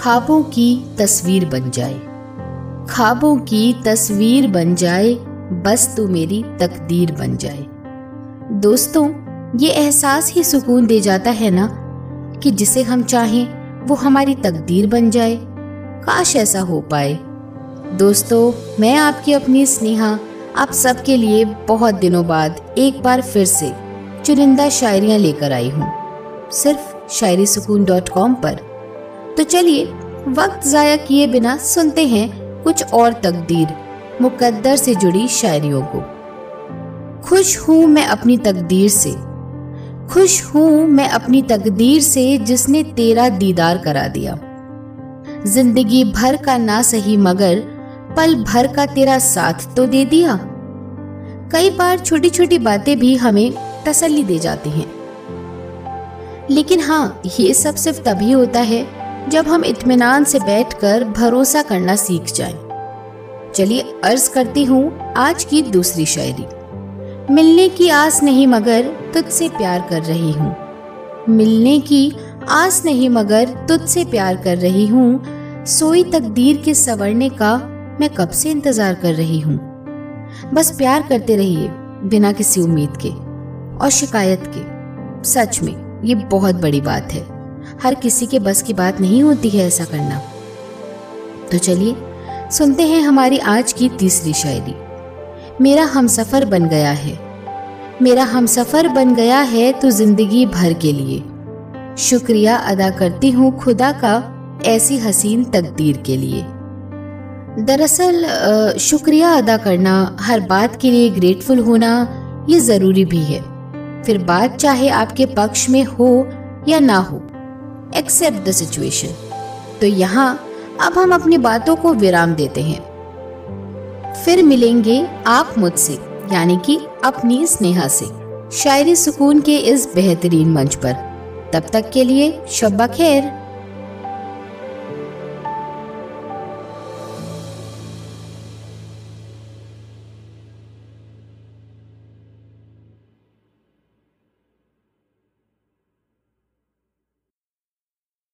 ख्वाबों की तस्वीर बन जाए। ख्वाबों की तस्वीर बन जाए, बस तू मेरी तकदीर बन जाए। दोस्तों, ये एहसास ही सुकून दे जाता है ना, कि जिसे हम चाहें, वो हमारी तकदीर बन जाए। काश ऐसा हो पाए। दोस्तों, मैं आपकी अपनी स्नेहा, आप सबके लिए बहुत दिनों बाद एक बार फिर से चुनिंदा शायरियाँ लेकर आई हूँ। सिर्फ़ शायरी सुकून डॉट कॉम पर। तो चलिए, वक्त ज़ाया किए बिना सुनते हैं कुछ और तकदीर, मुकद्दर से जुड़ी शायरियों को। खुश हूँ मैं अपनी तकदीर से। खुश हूँ मैं अपनी तकदीर से जिसने तेरा दीदार करा दिया। ज़िंदगी भर का ना सही मगर, पल भर का तेरा साथ तो दे दिया। कई बार छोटी छोटी बातें भी हमें तसल्ली दे जाती हैं। लेकिन हाँ ये सब सिर्फ़ तभी होता है जब हम इत्मीनान से बैठकर भरोसा करना सीख जाएँ। चलिए अर्ज़ करती हूँ आज की दूसरी शायरी। मिलने की आस नहीं मगर तुझसे प्यार कर रही हूँ। मिलने की आस नहीं मगर तुझसे प्यार कर रही हूँ। सोई तकदीर के सवरने का मैं कब से इंतज़ार कर रही हूँ। बस प्यार करते रहिए, बिना किसी उम्मीद के और शिकायत के। सच में, ये बहुत बड़ी बात है। हर किसी के बस की बात नहीं होती है ऐसा करना। तो चलिए, सुनते हैं हमारी आज की तीसरी शायरी। मेरा हम सफ़र बन गया है। मेरा हम सफ़र बन गया है तो ज़िंदगी भर के लिए। शुक्रिया अदा करती हूँ खुदा का ऐसी हसीन तकदीर के लिए। दरअसल शुक्रिया अदा करना, हर बात के लिए ग्रेटफुल होना, ये ज़रूरी भी है। फिर बात चाहे आपके पक्ष में हो या ना हो एक्सेप्ट द सिचुएशन तो यहाँ, अब हम अपनी बातों को विराम देते हैं। फिर मिलेंगे आप मुझसे, यानी कि अपनी स्नेहा से। शायरी सुकून के इस बेहतरीन मंच पर। तब तक के लिए शब्बा खैर।